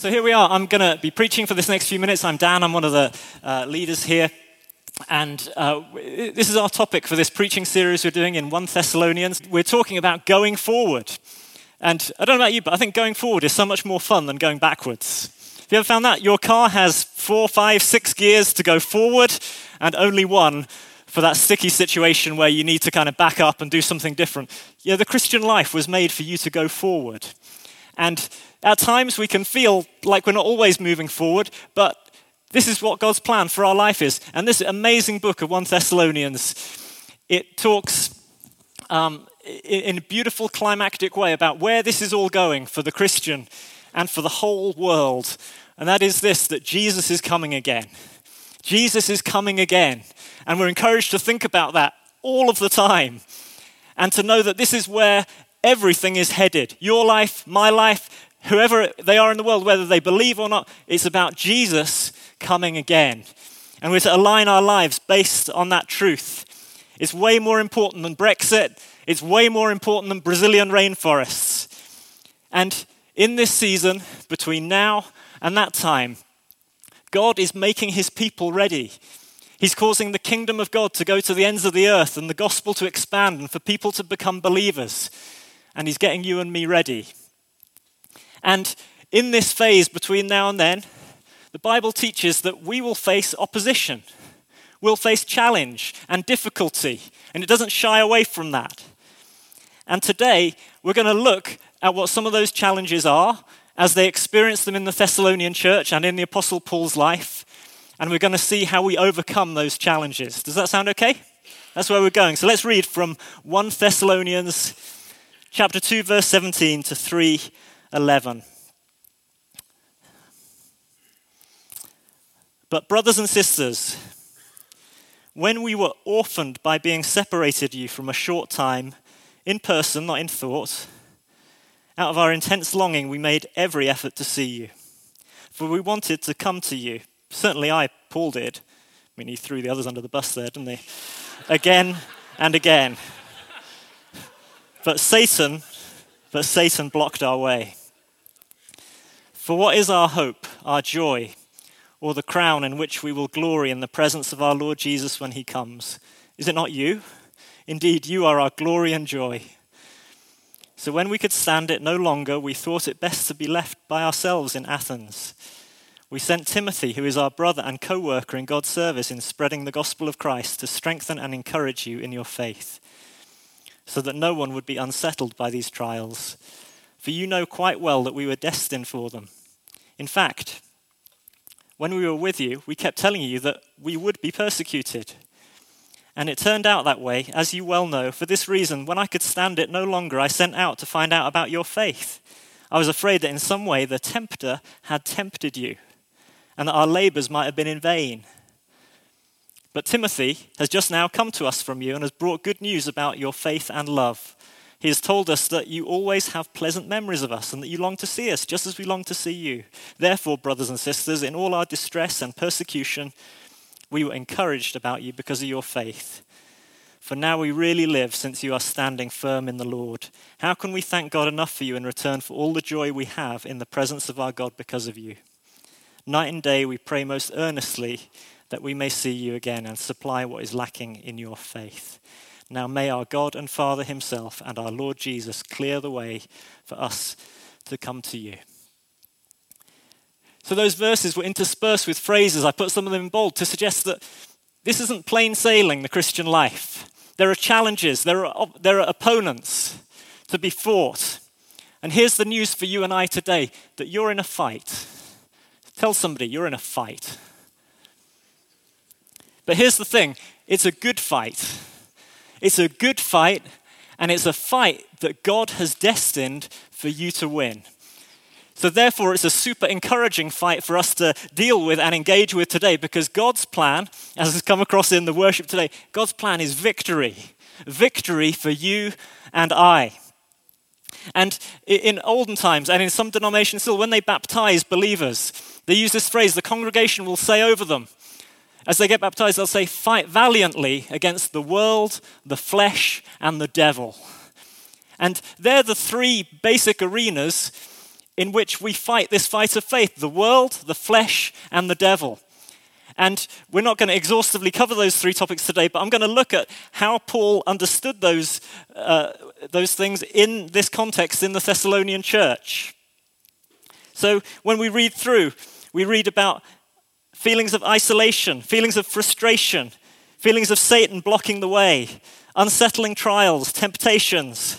So here we are. I'm going to be preaching for this next few minutes. I'm Dan, I'm one of the uh, leaders here. And uh, this is our topic for this preaching series we're doing in 1 Thessalonians. We're talking about going forward. And I don't know about you, but I think going forward is so much more fun than going backwards. Have you ever found that? Your car has four, five, six gears to go forward and only one for that sticky situation where you need to kind of back up and do something different. Yeah, the Christian life was made for you to go forward. And at times we can feel like we're not always moving forward, but this is what God's plan for our life is. And this amazing book of 1 Thessalonians, it talks um, in a beautiful climactic way about where this is all going for the Christian and for the whole world and that is this that Jesus is coming again. Jesus is coming again. And we're encouraged to think about that all of the time and to know that this is where everything is headed. Your life, my life, whoever they are in the world, whether they believe or not, it's about Jesus coming again. And we're to align our lives based on that truth. It's way more important than Brexit, it's way more important than Brazilian rainforests. And in this season, between now and that time, God is making his people ready. He's causing the kingdom of God to go to the ends of the earth and the gospel to expand and for people to become believers. And he's getting you and me ready. And in this phase between now and then, the Bible teaches that we will face opposition. We'll face challenge and difficulty, and it doesn't shy away from that. And today, we're going to look at what some of those challenges are as they experienced them in the Thessalonian church and in the Apostle Paul's life. And we're going to see how we overcome those challenges. Does that sound okay? That's where we're going. So let's read from 1 Thessalonians chapter 2 verse 17 to 3:11. But brothers and sisters, when we were orphaned by being separated you from a short time in person, not in thought, out of our intense longing, we made every effort to see you. For we wanted to come to you. Certainly I, Paul, did. I mean, he threw the others under the bus there, didn't he? again and again. But Satan, but Satan blocked our way. For what is our hope, our joy, or the crown in which we will glory in the presence of our Lord Jesus when he comes? Is it not you? Indeed, you are our glory and joy. So when we could stand it no longer, we thought it best to be left by ourselves in Athens. We sent Timothy, who is our brother and co worker in God's service in spreading the gospel of Christ, to strengthen and encourage you in your faith, so that no one would be unsettled by these trials. For you know quite well that we were destined for them. In fact, when we were with you, we kept telling you that we would be persecuted. And it turned out that way, as you well know. For this reason, when I could stand it no longer, I sent out to find out about your faith. I was afraid that in some way the tempter had tempted you, and that our labors might have been in vain. But Timothy has just now come to us from you and has brought good news about your faith and love. He has told us that you always have pleasant memories of us and that you long to see us just as we long to see you. Therefore, brothers and sisters, in all our distress and persecution, we were encouraged about you because of your faith. For now we really live since you are standing firm in the Lord. How can we thank God enough for you in return for all the joy we have in the presence of our God because of you? Night and day we pray most earnestly that we may see you again and supply what is lacking in your faith. Now may our God and Father Himself and our Lord Jesus clear the way for us to come to you. So those verses were interspersed with phrases. I put some of them in bold to suggest that this isn't plain sailing, the Christian life. There are challenges, there are, there are opponents to be fought. And here's the news for you and I today that you're in a fight. Tell somebody you're in a fight. But here's the thing it's a good fight. It's a good fight, and it's a fight that God has destined for you to win. So, therefore, it's a super encouraging fight for us to deal with and engage with today because God's plan, as has come across in the worship today, God's plan is victory. Victory for you and I. And in olden times, and in some denominations still, when they baptize believers, they use this phrase the congregation will say over them. As they get baptized, they'll say, Fight valiantly against the world, the flesh, and the devil. And they're the three basic arenas in which we fight this fight of faith the world, the flesh, and the devil. And we're not going to exhaustively cover those three topics today, but I'm going to look at how Paul understood those, uh, those things in this context in the Thessalonian church. So when we read through, we read about feelings of isolation, feelings of frustration, feelings of Satan blocking the way, unsettling trials, temptations,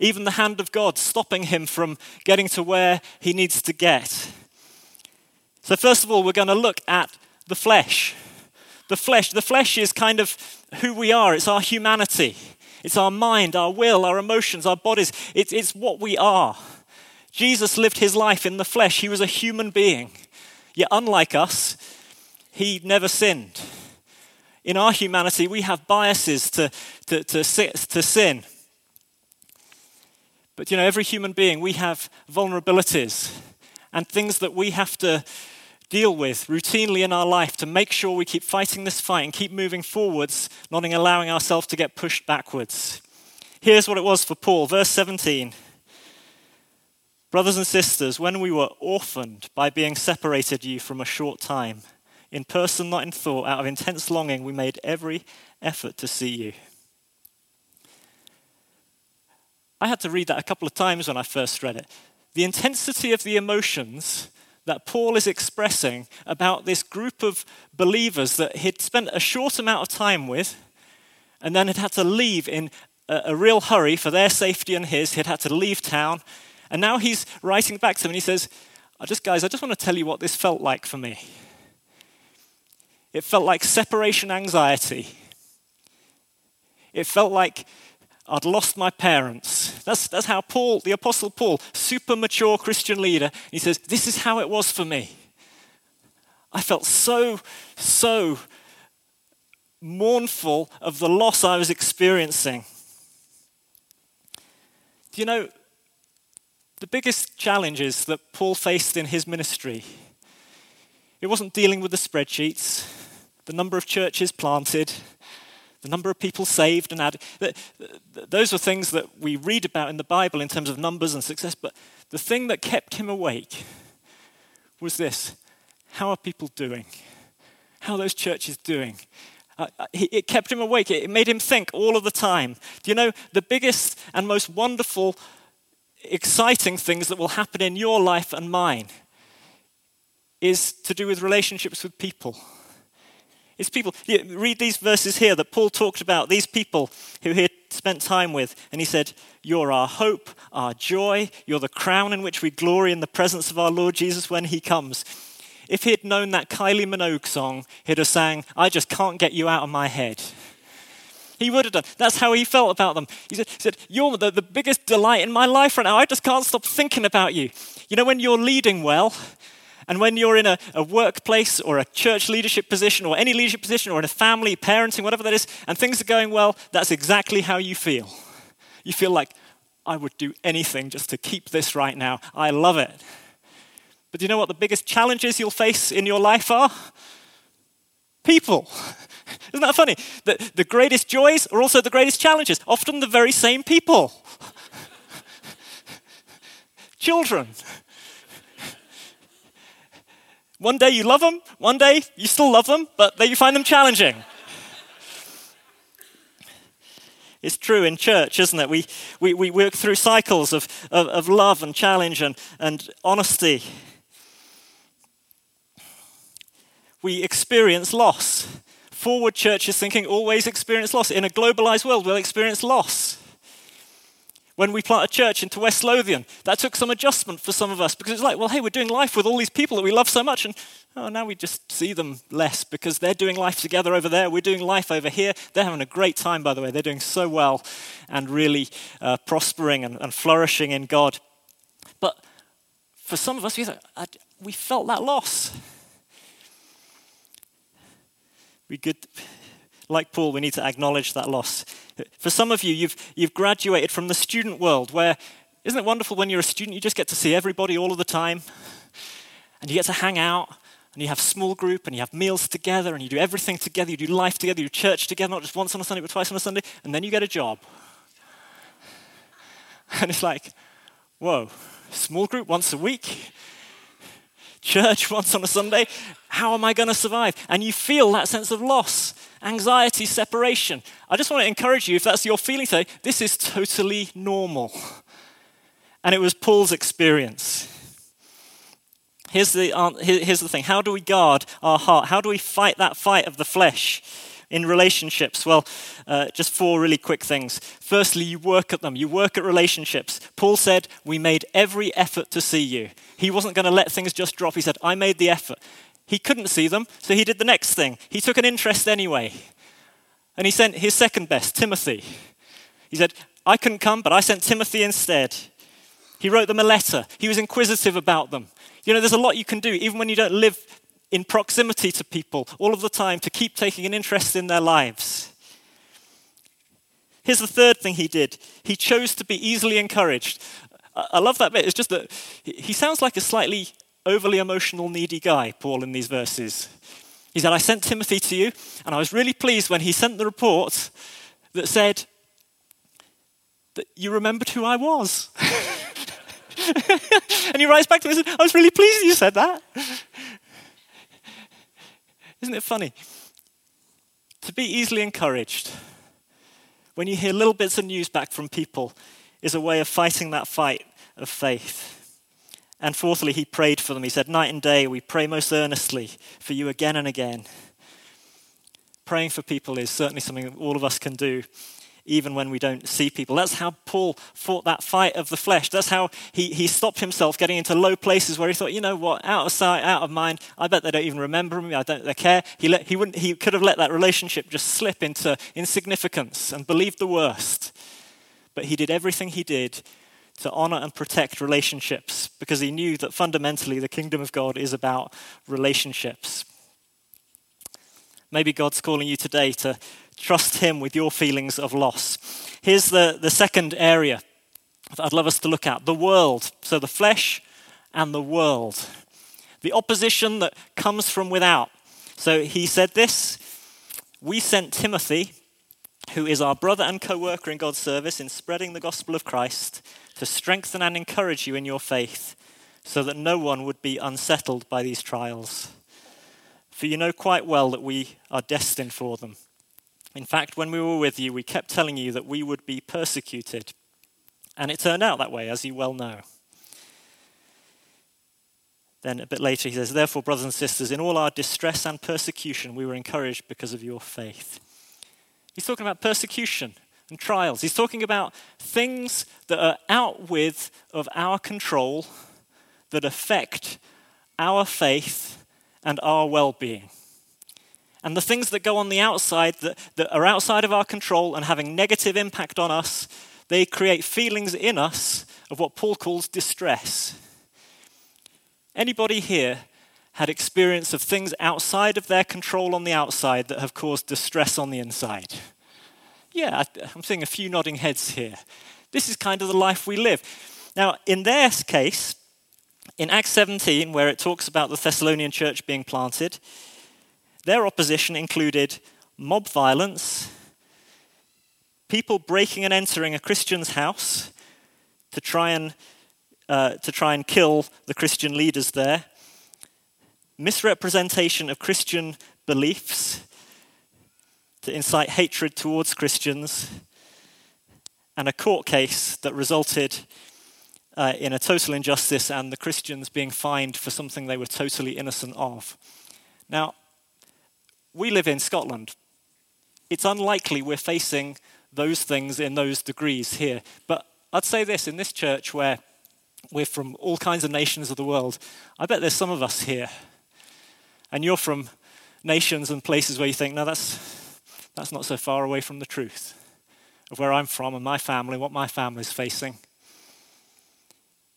even the hand of God stopping him from getting to where he needs to get. So, first of all, we're going to look at the flesh. The flesh. The flesh is kind of who we are, it's our humanity, it's our mind, our will, our emotions, our bodies. It's, it's what we are. Jesus lived his life in the flesh, he was a human being. Yet, unlike us, he never sinned. In our humanity, we have biases to, to, to, to sin. But you know, every human being, we have vulnerabilities and things that we have to deal with routinely in our life to make sure we keep fighting this fight and keep moving forwards, not allowing ourselves to get pushed backwards. Here's what it was for Paul, verse 17. Brothers and sisters, when we were orphaned by being separated you from a short time, in person, not in thought, out of intense longing, we made every effort to see you. I had to read that a couple of times when I first read it. The intensity of the emotions that Paul is expressing about this group of believers that he'd spent a short amount of time with and then had had to leave in a, a, real hurry for their safety and his. He'd had to leave town. And now he's writing back to them and he says, I just, guys, I just want to tell you what this felt like for me. It felt like separation anxiety. It felt like I'd lost my parents. That's, that's how Paul, the Apostle Paul, super mature Christian leader, he says, This is how it was for me. I felt so, so mournful of the loss I was experiencing. Do you know, the biggest challenges that Paul faced in his ministry, it wasn't dealing with the spreadsheets, the number of churches planted, the number of people saved and added. Those are things that we read about in the Bible in terms of numbers and success. But the thing that kept him awake was this how are people doing? How are those churches doing? Uh, uh it kept him awake. It made him think all of the time. Do you know the biggest and most wonderful, exciting things that will happen in your life and mine is to do with relationships with people? It's people. read these verses here that Paul talked about, these people who he spent time with, and he said, You're our hope, our joy, you're the crown in which we glory in the presence of our Lord Jesus when he comes. If he had known that Kylie Minogue song, he'd have sang, I just can't get you out of my head. He would have done. That's how he felt about them. He said, he said You're the, the biggest delight in my life right now. I just can't stop thinking about you. You know, when you're leading well, and when you're in a, a, workplace or a church leadership position or any leadership position or in a family, parenting, whatever that is, and things are going well, that's exactly how you feel. You feel like, I would do anything just to keep this right now. I love it. But do you know what the biggest challenges you'll face in your life are? People. Isn't that funny? The, the greatest joys are also the greatest challenges, often the very same people. Children. One day you love them, one day you still love them, but then you find them challenging. it's true in church, isn't it? We, we, we work through cycles of, of, of love and challenge and, and honesty. We experience loss. Forward churches thinking always experience loss. In a globalized world, we'll experience loss when we planted a church into West Lothian. That took some adjustment for some of us because it's like, well, hey, we're doing life with all these people that we love so much, and oh, now we just see them less because they're doing life together over there. We're doing life over here. They're having a great time, by the way. They're doing so well and really uh, prospering and, and, flourishing in God. But for some of us, we, we felt that loss. We could like Paul, we need to acknowledge that loss. For some of you, you've, you've graduated from the student world where, isn't it wonderful when you're a student, you just get to see everybody all of the time? And you get to hang out, and you have small group, and you have meals together, and you do everything together, you do life together, you do church together, not just once on a Sunday, but twice on a Sunday, and then you get a job. And it's like, whoa, Small group once a week, church once on a Sunday. How am I going to survive? And you feel that sense of loss, anxiety, separation. I just want to encourage you, if that's your feeling today, this is totally normal. And it was Paul's experience. Here's the, um, here's the thing how do we guard our heart? How do we fight that fight of the flesh? In relationships? Well, uh, just four really quick things. Firstly, you work at them, you work at relationships. Paul said, We made every effort to see you. He wasn't going to let things just drop. He said, I made the effort. He couldn't see them, so he did the next thing. He took an interest anyway. And he sent his second best, Timothy. He said, I couldn't come, but I sent Timothy instead. He wrote them a letter. He was inquisitive about them. You know, there's a lot you can do, even when you don't live in proximity to people all of the time, to keep taking an interest in their lives. Here's the third thing he did he chose to be easily encouraged. I love that bit. It's just that he sounds like a slightly overly emotional, needy guy, Paul, in these verses. He said, I sent Timothy to you, and I was really pleased when he sent the report that said that you remembered who I was. and he writes back to me and says, I was really pleased you said that. Isn't it funny? To be easily encouraged when you hear little bits of news back from people is a way of fighting that fight of faith. And fourthly, he prayed for them. He said, Night and day, we pray most earnestly for you again and again. Praying for people is certainly something that all of us can do even when we don't see people. That's how Paul fought that fight of the flesh. That's how he, he stopped himself getting into low places where he thought, you know what, out of sight, out of mind, I bet they don't even remember me, I don't they care. He, let, he, wouldn't, he could have let that relationship just slip into insignificance and believed the worst. But he did everything he did to honor and protect relationships because he knew that fundamentally the kingdom of God is about relationships. Maybe God's calling you today to trust Him with your feelings of loss. Here's the, the second area that I'd love us to look at the world. So the flesh and the world. The opposition that comes from without. So he said this We sent Timothy, who is our brother and co worker in God's service in spreading the gospel of Christ, to strengthen and encourage you in your faith, so that no one would be unsettled by these trials. For you know quite well that we are destined for them. In fact, when we were with you, we kept telling you that we would be persecuted. And it turned out that way, as you well know. Then a bit later, he says, Therefore, brothers and sisters, in all our distress and persecution, we were encouraged because of your faith. He's talking about persecution and trials. He's talking about things that are out with of our control that affect our faith and our well being. And the things that go on the outside that, that are outside of our control and having negative impact on us, they create feelings in us of what Paul calls distress. Anybody here had experience of things outside of their control on the outside that have caused distress on the inside? Yeah, I'm seeing a few nodding heads here. This is kind of the life we live. Now, in their case, in Acts 17, where it talks about the Thessalonian church being planted, their opposition included mob violence, people breaking and entering a Christian's house to try and, uh, to try and kill the Christian leaders there, misrepresentation of Christian beliefs to incite hatred towards Christians, and a court case that resulted uh, in a total injustice and the Christians being fined for something they were totally innocent of. Now, we live in Scotland. It's unlikely we're facing those things in those degrees here. But I'd say this in this church where we're from all kinds of nations of the world, I bet there's some of us here. And you're from nations and places where you think, no, that's, that's not so far away from the truth of where I'm from and my family, what my family's facing.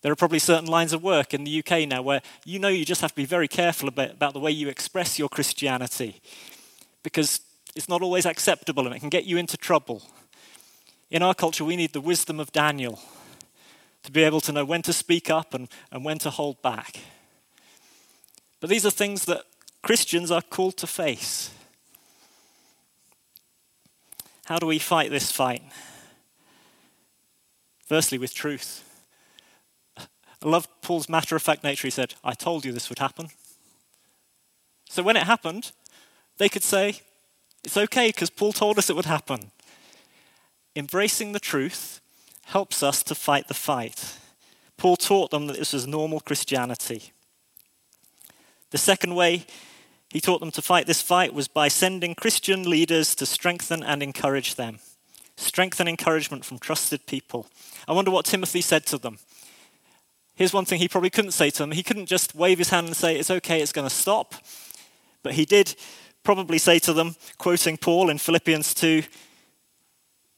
There are probably certain lines of work in the UK now where you know you just have to be very careful about, the way you express your Christianity because it's not always acceptable and it can get you into trouble. In our culture, we need the wisdom of Daniel to be able to know when to speak up and, and when to hold back. But these are things that Christians are called to face. How do we fight this fight? Firstly, with truth. I love Paul's matter of fact nature. He said, I told you this would happen. So when it happened, they could say, It's okay because Paul told us it would happen. Embracing the truth helps us to fight the fight. Paul taught them that this was normal Christianity. The second way he taught them to fight this fight was by sending Christian leaders to strengthen and encourage them. Strength and encouragement from trusted people. I wonder what Timothy said to them. Here's one thing he probably couldn't say to them. He couldn't just wave his hand and say, It's okay, it's going to stop. But he did probably say to them, quoting Paul in Philippians 2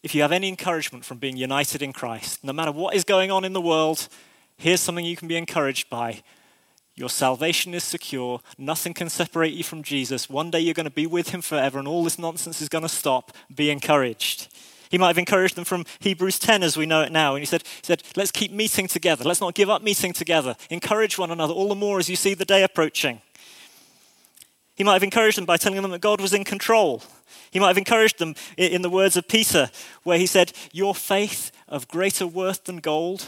If you have any encouragement from being united in Christ, no matter what is going on in the world, here's something you can be encouraged by your salvation is secure. Nothing can separate you from Jesus. One day you're going to be with him forever, and all this nonsense is going to stop. Be encouraged. He might have encouraged them from Hebrews 10 as we know it now. And he said, he said, Let's keep meeting together. Let's not give up meeting together. Encourage one another, all the more as you see the day approaching. He might have encouraged them by telling them that God was in control. He might have encouraged them in the words of Peter, where he said, Your faith of greater worth than gold,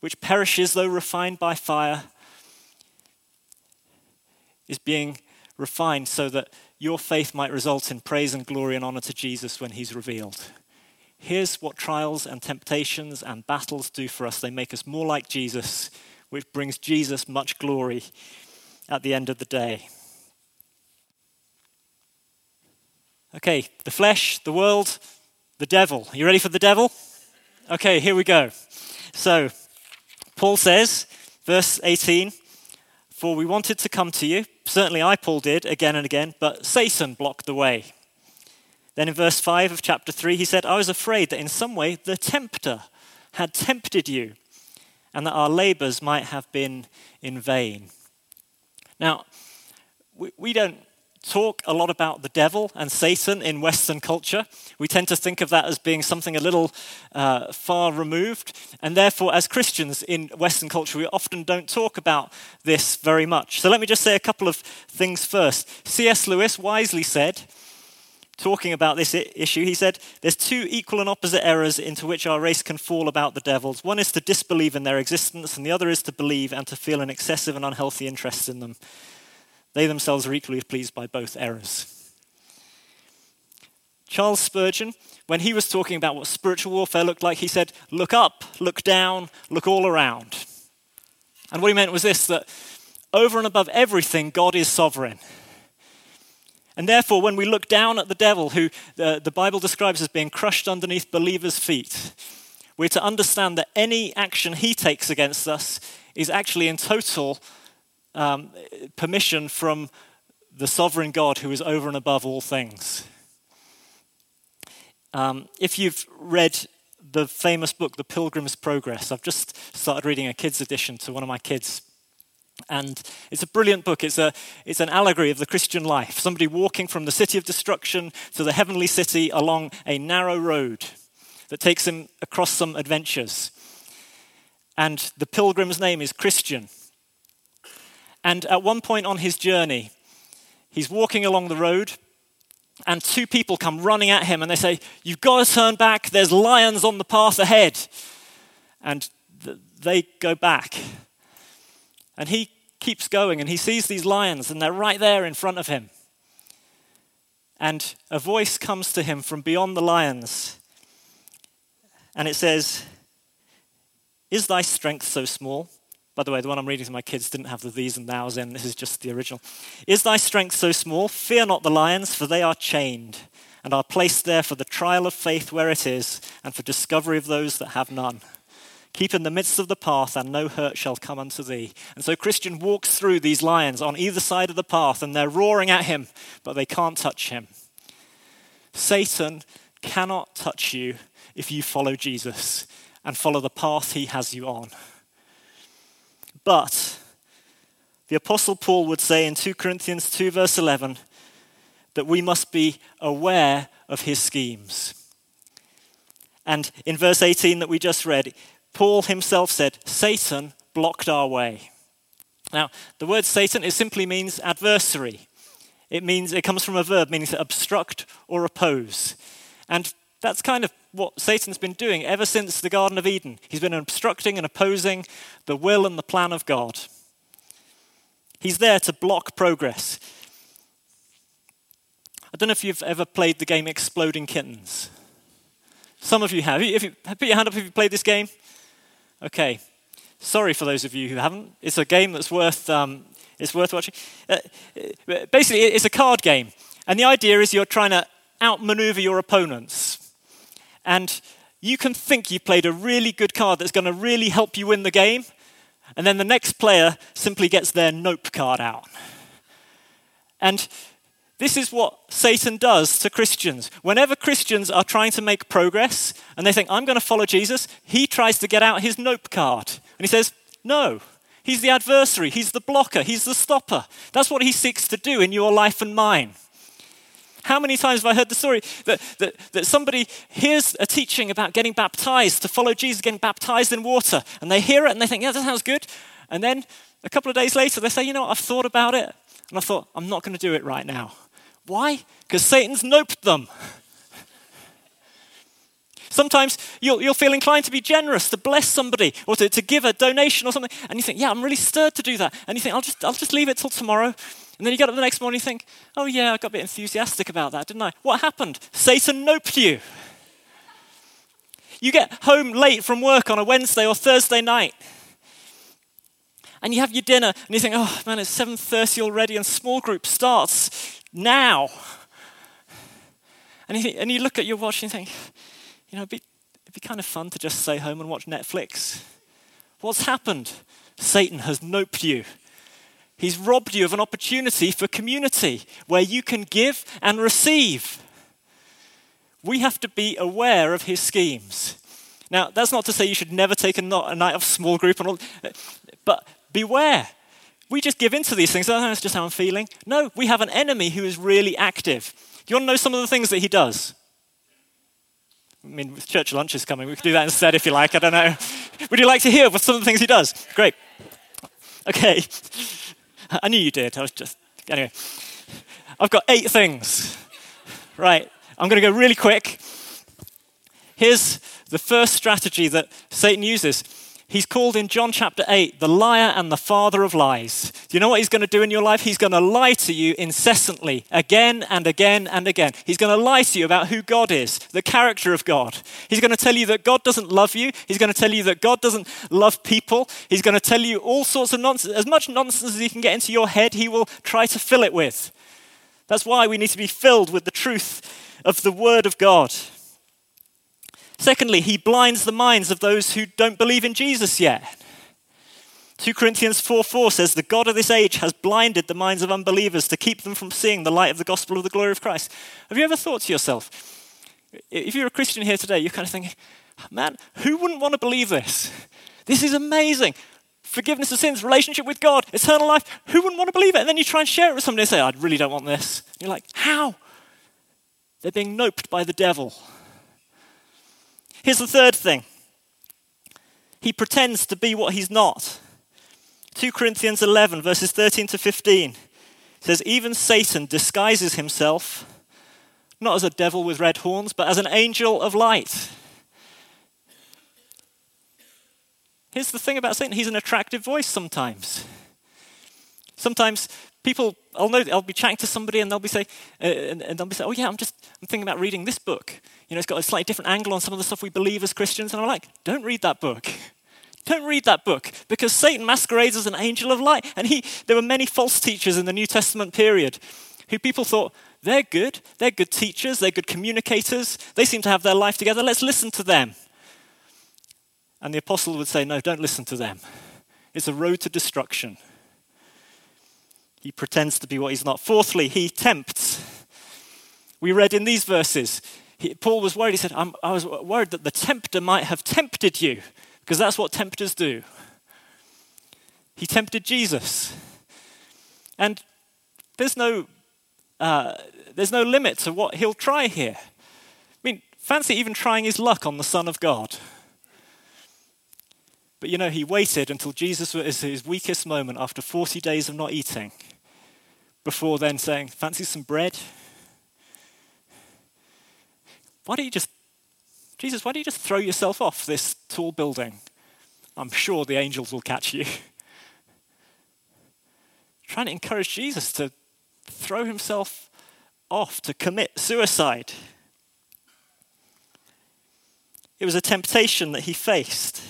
which perishes though refined by fire is being refined so that your faith might result in praise and glory and honor to Jesus when he's revealed. Here's what trials and temptations and battles do for us they make us more like Jesus, which brings Jesus much glory at the end of the day. Okay, the flesh, the world, the devil. Are you ready for the devil? Okay, here we go. So, Paul says, verse 18, For we wanted to come to you Certainly I, Paul, did again and again, but Satan blocked the way. Then in verse 5 of chapter 3, he said, I was afraid that in some way the tempter had tempted you, and that our labors might have been in vain. Now, we, don't talk a lot about the devil and Satan in Western culture. We tend to think of that as being something a little uh, far removed. And therefore, as Christians in Western culture, we often don't talk about this very much. So let me just say a couple of things first. C.S. Lewis wisely said, talking about this issue, he said, There's two equal and opposite errors into which our race can fall about the devils. One is to disbelieve in their existence, and the other is to believe and to feel an excessive and unhealthy interest in them. They themselves are equally pleased by both errors. Charles Spurgeon, when he was talking about what spiritual warfare looked like, he said, Look up, look down, look all around. And what he meant was this that over and above everything, God is sovereign. And therefore, when we look down at the devil, who the, the Bible describes as being crushed underneath believers' feet, we're to understand that any action he takes against us is actually in total um, permission from the sovereign God who is over and above all things. Um, if you've read the famous book, The Pilgrim's Progress, I've just started reading a kids' edition to one of my kids. And it's a brilliant book. It's, a, it's an allegory of the Christian life. Somebody walking from the city of destruction to the heavenly city along a narrow road that takes him across some adventures. And the pilgrim's name is Christian. And at one point on his journey, he's walking along the road, and two people come running at him and they say, You've got to turn back, there's lions on the path ahead. And th- they go back. And he keeps going and he sees these lions and they're right there in front of him. And a voice comes to him from beyond the lions. And it says, Is thy strength so small? By the way, the one I'm reading to my kids didn't have the these and thous in. This is just the original. Is thy strength so small? Fear not the lions, for they are chained and are placed there for the trial of faith where it is, and for discovery of those that have none. Keep in the midst of the path, and no hurt shall come unto thee. And so Christian walks through these lions on either side of the path, and they're roaring at him, but they can't touch him. Satan cannot touch you if you follow Jesus and follow the path he has you on. But the Apostle Paul would say in 2 Corinthians 2, verse 11, that we must be aware of his schemes. And in verse 18 that we just read, Paul himself said, Satan blocked our way. Now, the word Satan, it simply means adversary. It means, it comes from a verb meaning to obstruct or oppose. And that's kind of what Satan's been doing ever since the Garden of Eden. He's been obstructing and opposing the will and the plan of God. He's there to block progress. I don't know if you've ever played the game Exploding Kittens. Some of you have. If you, put your hand up if you've played this game. Okay. Sorry for those of you who haven't. It's a game that's worth, um, it's worth watching. Uh, uh basically, it's a card game. And the idea is you're trying to outmaneuver your opponents. And you can think you've played a really good card that's going to really help you win the game. And then the next player simply gets their nope card out. And this is what Satan does to Christians. Whenever Christians are trying to make progress and they think, I'm going to follow Jesus, he tries to get out his nope card. And he says, No. He's the adversary, he's the blocker, he's the stopper. That's what he seeks to do in your life and mine. How many times have I heard the story that, that, that somebody hears a teaching about getting baptized, to follow Jesus, getting baptized in water, and they hear it and they think, yeah, that sounds good. And then a couple of days later, they say, you know what, I've thought about it, and I thought, I'm not going to do it right now. Why? Because Satan's noped them. Sometimes you'll, you'll feel inclined to be generous, to bless somebody, or to, to give a donation or something, and you think, yeah, I'm really stirred to do that. And you think, I'll just, I'll just leave it till tomorrow. And then you get up the next morning and think, oh, yeah, I got a bit enthusiastic about that, didn't I? What happened? Satan noped you. You get home late from work on a Wednesday or Thursday night. And you have your dinner and you think, oh man, it's 7.30 already and small group starts now. And you, and you look at your watch and think, you know, it'd be, it'd be kind of fun to just stay home and watch Netflix. What's happened? Satan has noped you. He's robbed you of an opportunity for community where you can give and receive. We have to be aware of his schemes. Now, that's not to say you should never take a, night of small group and all, but beware. We just give in to these things. Oh, that's just how I'm feeling. No, we have an enemy who is really active. Do you want to know some of the things that he does? I mean, church lunch is coming. We could do that instead if you like. I don't know. Would you like to hear what some of the things he does? Great. Okay. I knew you did. I was just, anyway. I've got eight things. Right. I'm going to go really quick. Here's the first strategy that Satan uses. He's called in John chapter 8 the liar and the father of lies. Do you know what he's going to do in your life? He's going to lie to you incessantly, again and again and again. He's going to lie to you about who God is, the character of God. He's going to tell you that God doesn't love you. He's going to tell you that God doesn't love people. He's going to tell you all sorts of nonsense. As much nonsense as he can get into your head, he will try to fill it with. That's why we need to be filled with the truth of the Word of God. Secondly, he blinds the minds of those who don't believe in Jesus yet. 2 Corinthians 4 4 says, The God of this age has blinded the minds of unbelievers to keep them from seeing the light of the gospel of the glory of Christ. Have you ever thought to yourself, if you're a Christian here today, you're kind of thinking, man, who wouldn't want to believe this? This is amazing. Forgiveness of sins, relationship with God, eternal life. Who wouldn't want to believe it? And then you try and share it with somebody and say, I really don't want this. And you're like, how? They're being noped by the devil. Here's the third thing he pretends to be what he's not. 2 Corinthians 11, verses 13 to 15 says, Even Satan disguises himself not as a devil with red horns, but as an angel of light. Here's the thing about Satan he's an attractive voice sometimes. Sometimes people, I'll know, I'll be chatting to somebody and they'll be say, uh, and, and, they'll be saying, oh yeah, I'm just, I'm thinking about reading this book. You know, it's got a slightly different angle on some of the stuff we believe as Christians. And I'm like, don't read that book. Don't read that book because Satan masquerades as an angel of light. And he, there were many false teachers in the New Testament period who people thought, they're good, they're good teachers, they're good communicators, they seem to have their life together, let's listen to them. And the apostle would say, no, don't listen to them. It's a road to destruction. He pretends to be what he's not. Fourthly, he tempts. We read in these verses, he, Paul was worried. He said, I was worried that the tempter might have tempted you, because that's what tempters do. He tempted Jesus. And there's no, uh, there's no limit to what he'll try here. I mean, fancy even trying his luck on the Son of God. But you know, he waited until Jesus was his weakest moment after 40 days of not eating before then saying, Fancy some bread? Why don't you just Jesus, why don't you just throw yourself off this tall building? I'm sure the angels will catch you. Trying to encourage Jesus to throw himself off, to commit suicide. It was a temptation that he faced.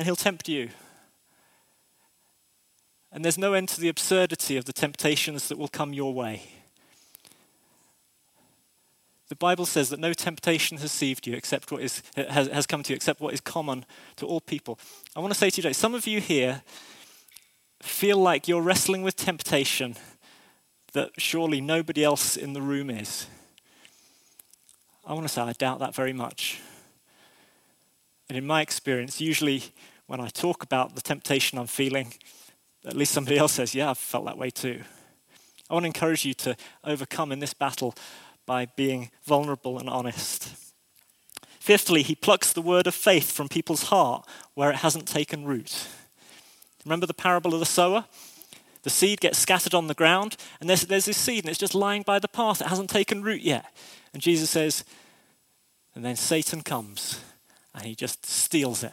And he'll tempt you. And there's no end to the absurdity of the temptations that will come your way. The Bible says that no temptation has deceived you except what is, has, has come to you except what is common to all people. I want to say to you today, some of you here feel like you're wrestling with temptation that surely nobody else in the room is. I want to say I doubt that very much. And in my experience, usually when I talk about the temptation I'm feeling, at least somebody else says, Yeah, I've felt that way too. I want to encourage you to overcome in this battle by being vulnerable and honest. Fifthly, he plucks the word of faith from people's heart where it hasn't taken root. Remember the parable of the sower? The seed gets scattered on the ground, and there's, there's this seed, and it's just lying by the path. It hasn't taken root yet. And Jesus says, and then Satan comes, and he just steals it.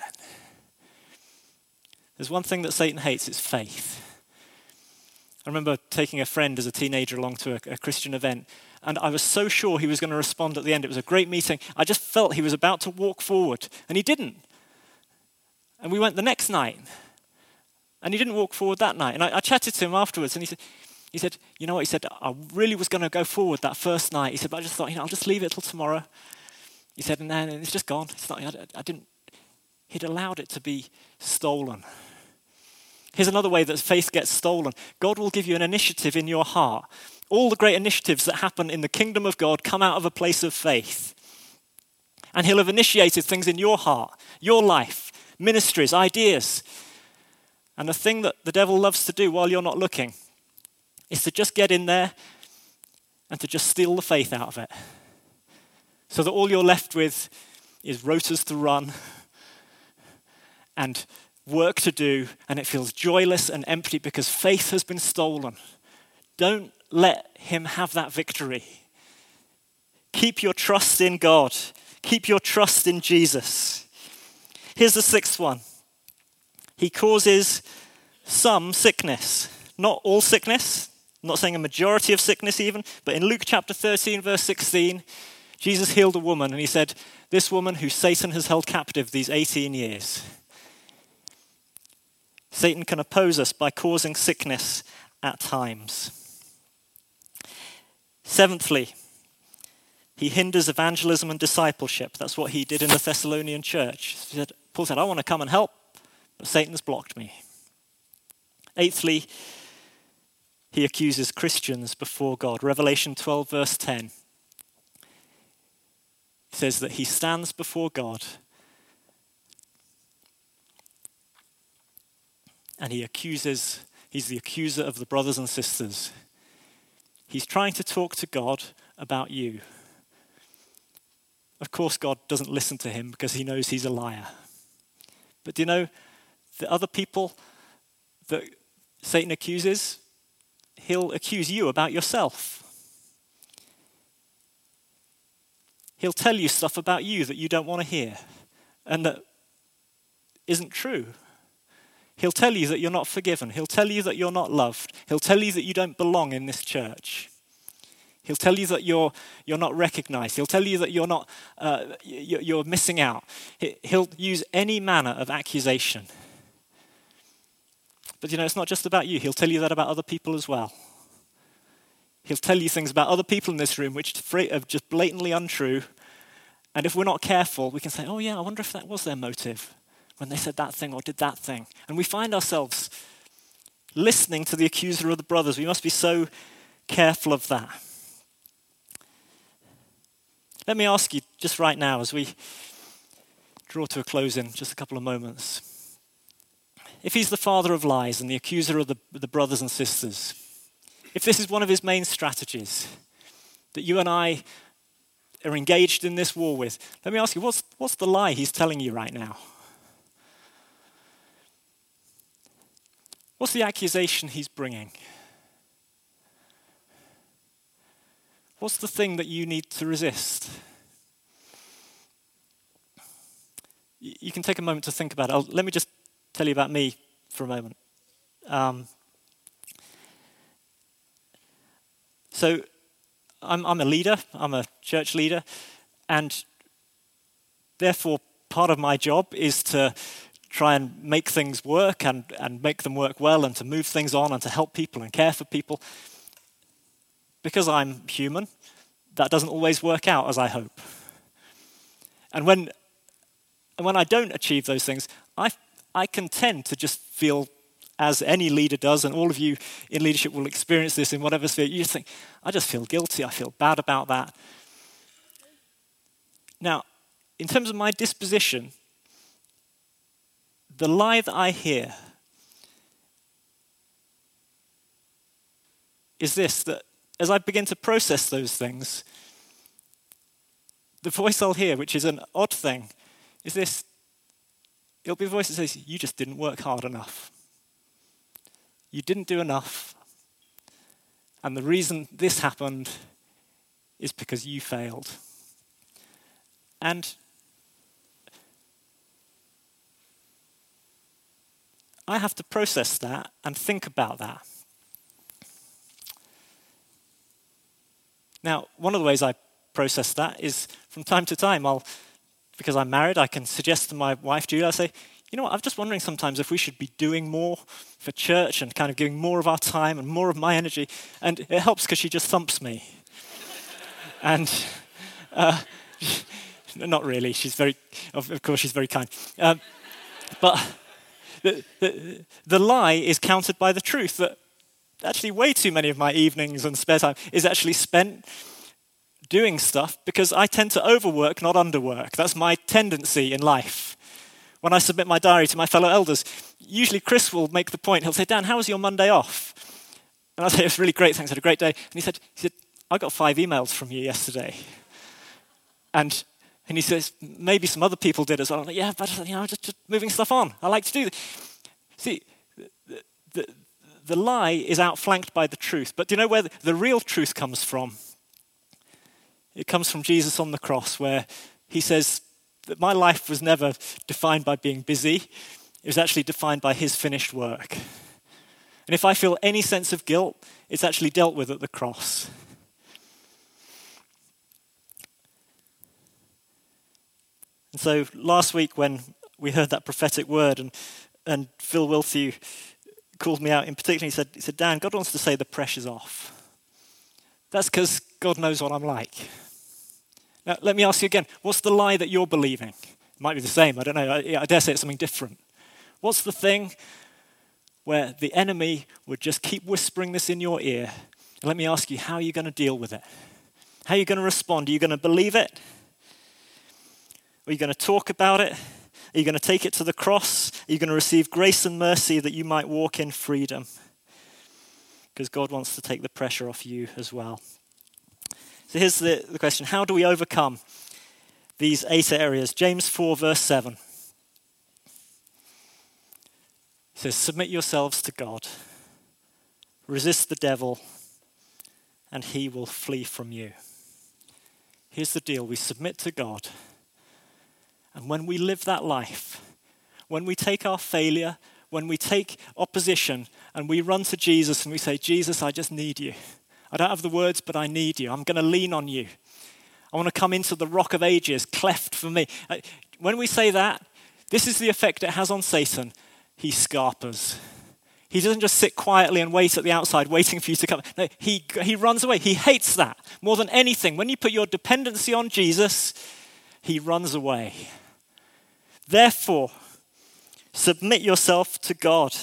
There's one thing that Satan hates it's faith. I remember taking a friend as a teenager along to a, a Christian event, and I was so sure he was going to respond at the end. It was a great meeting. I just felt he was about to walk forward, and he didn't. And we went the next night, and he didn't walk forward that night. And I, I chatted to him afterwards, and he said, he said, You know what? He said, I really was going to go forward that first night. He said, But I just thought, you know, I'll just leave it till tomorrow. He said, And then it's just gone. It's not, I, I didn't, he'd allowed it to be stolen. Here's another way that faith gets stolen God will give you an initiative in your heart. All the great initiatives that happen in the kingdom of God come out of a place of faith. And He'll have initiated things in your heart, your life, ministries, ideas. And the thing that the devil loves to do while you're not looking is to just get in there and to just steal the faith out of it. So that all you're left with is rotors to run and work to do, and it feels joyless and empty because faith has been stolen. Don't let him have that victory. Keep your trust in God, keep your trust in Jesus. Here's the sixth one He causes some sickness, not all sickness. I'm not saying a majority of sickness, even, but in Luke chapter 13, verse 16, Jesus healed a woman and he said, This woman who Satan has held captive these 18 years. Satan can oppose us by causing sickness at times. Seventhly, he hinders evangelism and discipleship. That's what he did in the Thessalonian church. Said, Paul said, I want to come and help, but Satan's blocked me. Eighthly, he accuses Christians before God. Revelation 12, verse 10 says that he stands before God and he accuses, he's the accuser of the brothers and sisters. He's trying to talk to God about you. Of course, God doesn't listen to him because he knows he's a liar. But do you know, the other people that Satan accuses, he'll accuse you about yourself. He'll tell you stuff about you that you don't want to hear and that isn't true. He'll tell you that you're not forgiven. He'll tell you that you're not loved. He'll tell you that you don't belong in this church. He'll tell you that you're, you're not recognized. He'll tell you that you're, not, uh, you're missing out. He'll use any manner of accusation. But you know, it's not just about you. He'll tell you that about other people as well. He'll tell you things about other people in this room which are just blatantly untrue. And if we're not careful, we can say, oh, yeah, I wonder if that was their motive when they said that thing or did that thing. And we find ourselves listening to the accuser of the brothers. We must be so careful of that. Let me ask you just right now as we draw to a close in just a couple of moments. If he's the father of lies and the accuser of the, the brothers and sisters, if this is one of his main strategies that you and I are engaged in this war with, let me ask you what's, what's the lie he's telling you right now? What's the accusation he's bringing? What's the thing that you need to resist? You can take a moment to think about it. I'll, let me just tell you about me for a moment. Um, so, I'm, I'm a leader, I'm a church leader, and therefore, part of my job is to try and make things work and, and make them work well and to move things on and to help people and care for people. Because I'm human, that doesn't always work out as I hope. And when, and when I don't achieve those things, I, I can tend to just feel, as any leader does, and all of you in leadership will experience this in whatever sphere, you just think, I just feel guilty, I feel bad about that. Now, in terms of my disposition, the lie that I hear is this that as I begin to process those things, the voice I'll hear, which is an odd thing, is this it'll be a voice that says, You just didn't work hard enough. You didn't do enough. And the reason this happened is because you failed. And I have to process that and think about that. Now, one of the ways I process that is from time to time, I'll, because I'm married, I can suggest to my wife, Julia, I say, you know what, I'm just wondering sometimes if we should be doing more for church and kind of giving more of our time and more of my energy. And it helps because she just thumps me. and uh, not really, she's very, of course, she's very kind. Um, but the, the, the lie is countered by the truth that actually way too many of my evenings and spare time is actually spent doing stuff because I tend to overwork, not underwork. That's my tendency in life. When I submit my diary to my fellow elders, usually Chris will make the point. He'll say, Dan, how was your Monday off? And I say, it was really great, thanks, I had a great day. And he said, he said I got five emails from you yesterday. And and he says, maybe some other people did as well. Like, yeah, but you know, just, just moving stuff on. I like to do that. See, the, the, the lie is outflanked by the truth. But do you know where the, the real truth comes from? It comes from Jesus on the cross, where he says that my life was never defined by being busy, it was actually defined by his finished work. And if I feel any sense of guilt, it's actually dealt with at the cross. And so last week, when we heard that prophetic word, and, and Phil Wilthew called me out in particular, he said, he said, Dan, God wants to say the pressure's off. That's because God knows what I'm like. Now, let me ask you again what's the lie that you're believing? It might be the same, I don't know. I, I dare say it's something different. What's the thing where the enemy would just keep whispering this in your ear? And let me ask you, how are you going to deal with it? How are you going to respond? Are you going to believe it? Are you going to talk about it? Are you going to take it to the cross? Are you going to receive grace and mercy that you might walk in freedom? Because God wants to take the pressure off you as well. So here's the, the question How do we overcome these eight areas? James 4, verse 7 it says, Submit yourselves to God, resist the devil, and he will flee from you. Here's the deal we submit to God and when we live that life, when we take our failure, when we take opposition and we run to Jesus and we say, Jesus, I just need you. I don't have the words, but I need you. I'm going to lean on you. I want to come into the rock of ages, cleft for me. Uh, when we say that, this is the effect it has on Satan. He scarpers. He doesn't just sit quietly and wait at the outside, waiting for you to come. No, he, he runs away. He hates that more than anything. When you put your dependency on Jesus, he runs away. Therefore, submit yourself to God.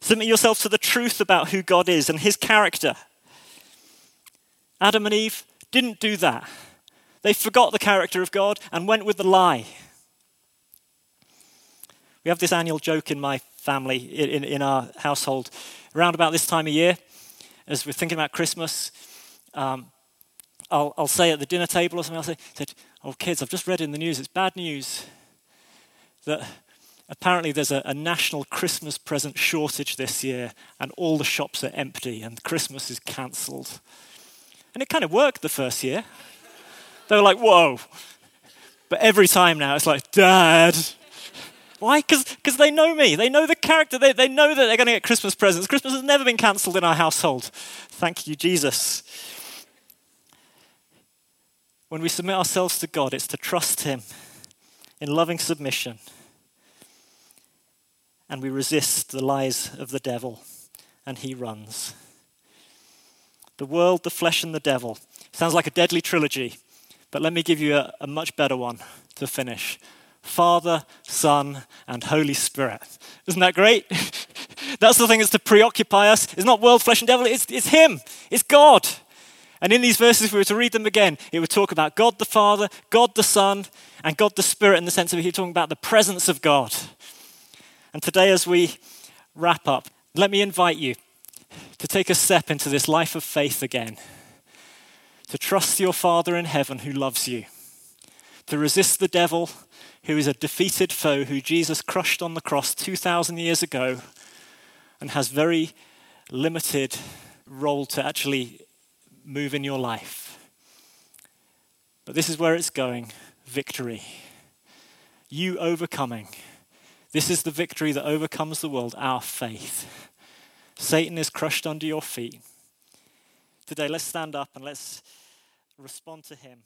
Submit yourself to the truth about who God is and his character. Adam and Eve didn't do that. They forgot the character of God and went with the lie. We have this annual joke in my family, in, in our household, around about this time of year, as we're thinking about Christmas. Um, I'll, I'll, say at the dinner table or something, I'll say, Oh, kids, I've just read in the news, it's bad news that apparently there's a, a, national Christmas present shortage this year, and all the shops are empty, and Christmas is cancelled. And it kind of worked the first year. They were like, whoa. But every time now, it's like, Dad. Why? Because they know me. They know the character. They, they know that they're going to get Christmas presents. Christmas has never been cancelled in our household. Thank you, Jesus. When we submit ourselves to God, it's to trust Him in loving submission. And we resist the lies of the devil, and he runs. The world, the flesh, and the devil. Sounds like a deadly trilogy, but let me give you a, a much better one to finish Father, Son, and Holy Spirit. Isn't that great? that's the thing that's to preoccupy us. It's not world, flesh, and devil, it's, it's Him, it's God. And in these verses, if we were to read them again, it would talk about God the Father, God the Son, and God the Spirit in the sense of He's talking about the presence of God. And today, as we wrap up, let me invite you to take a step into this life of faith again, to trust your Father in heaven who loves you, to resist the devil who is a defeated foe who Jesus crushed on the cross 2,000 years ago and has very limited role to actually move in your life. But this is where it's going victory. You overcoming. This is the victory that overcomes the world, our faith. Satan is crushed under your feet. Today, let's stand up and let's respond to him.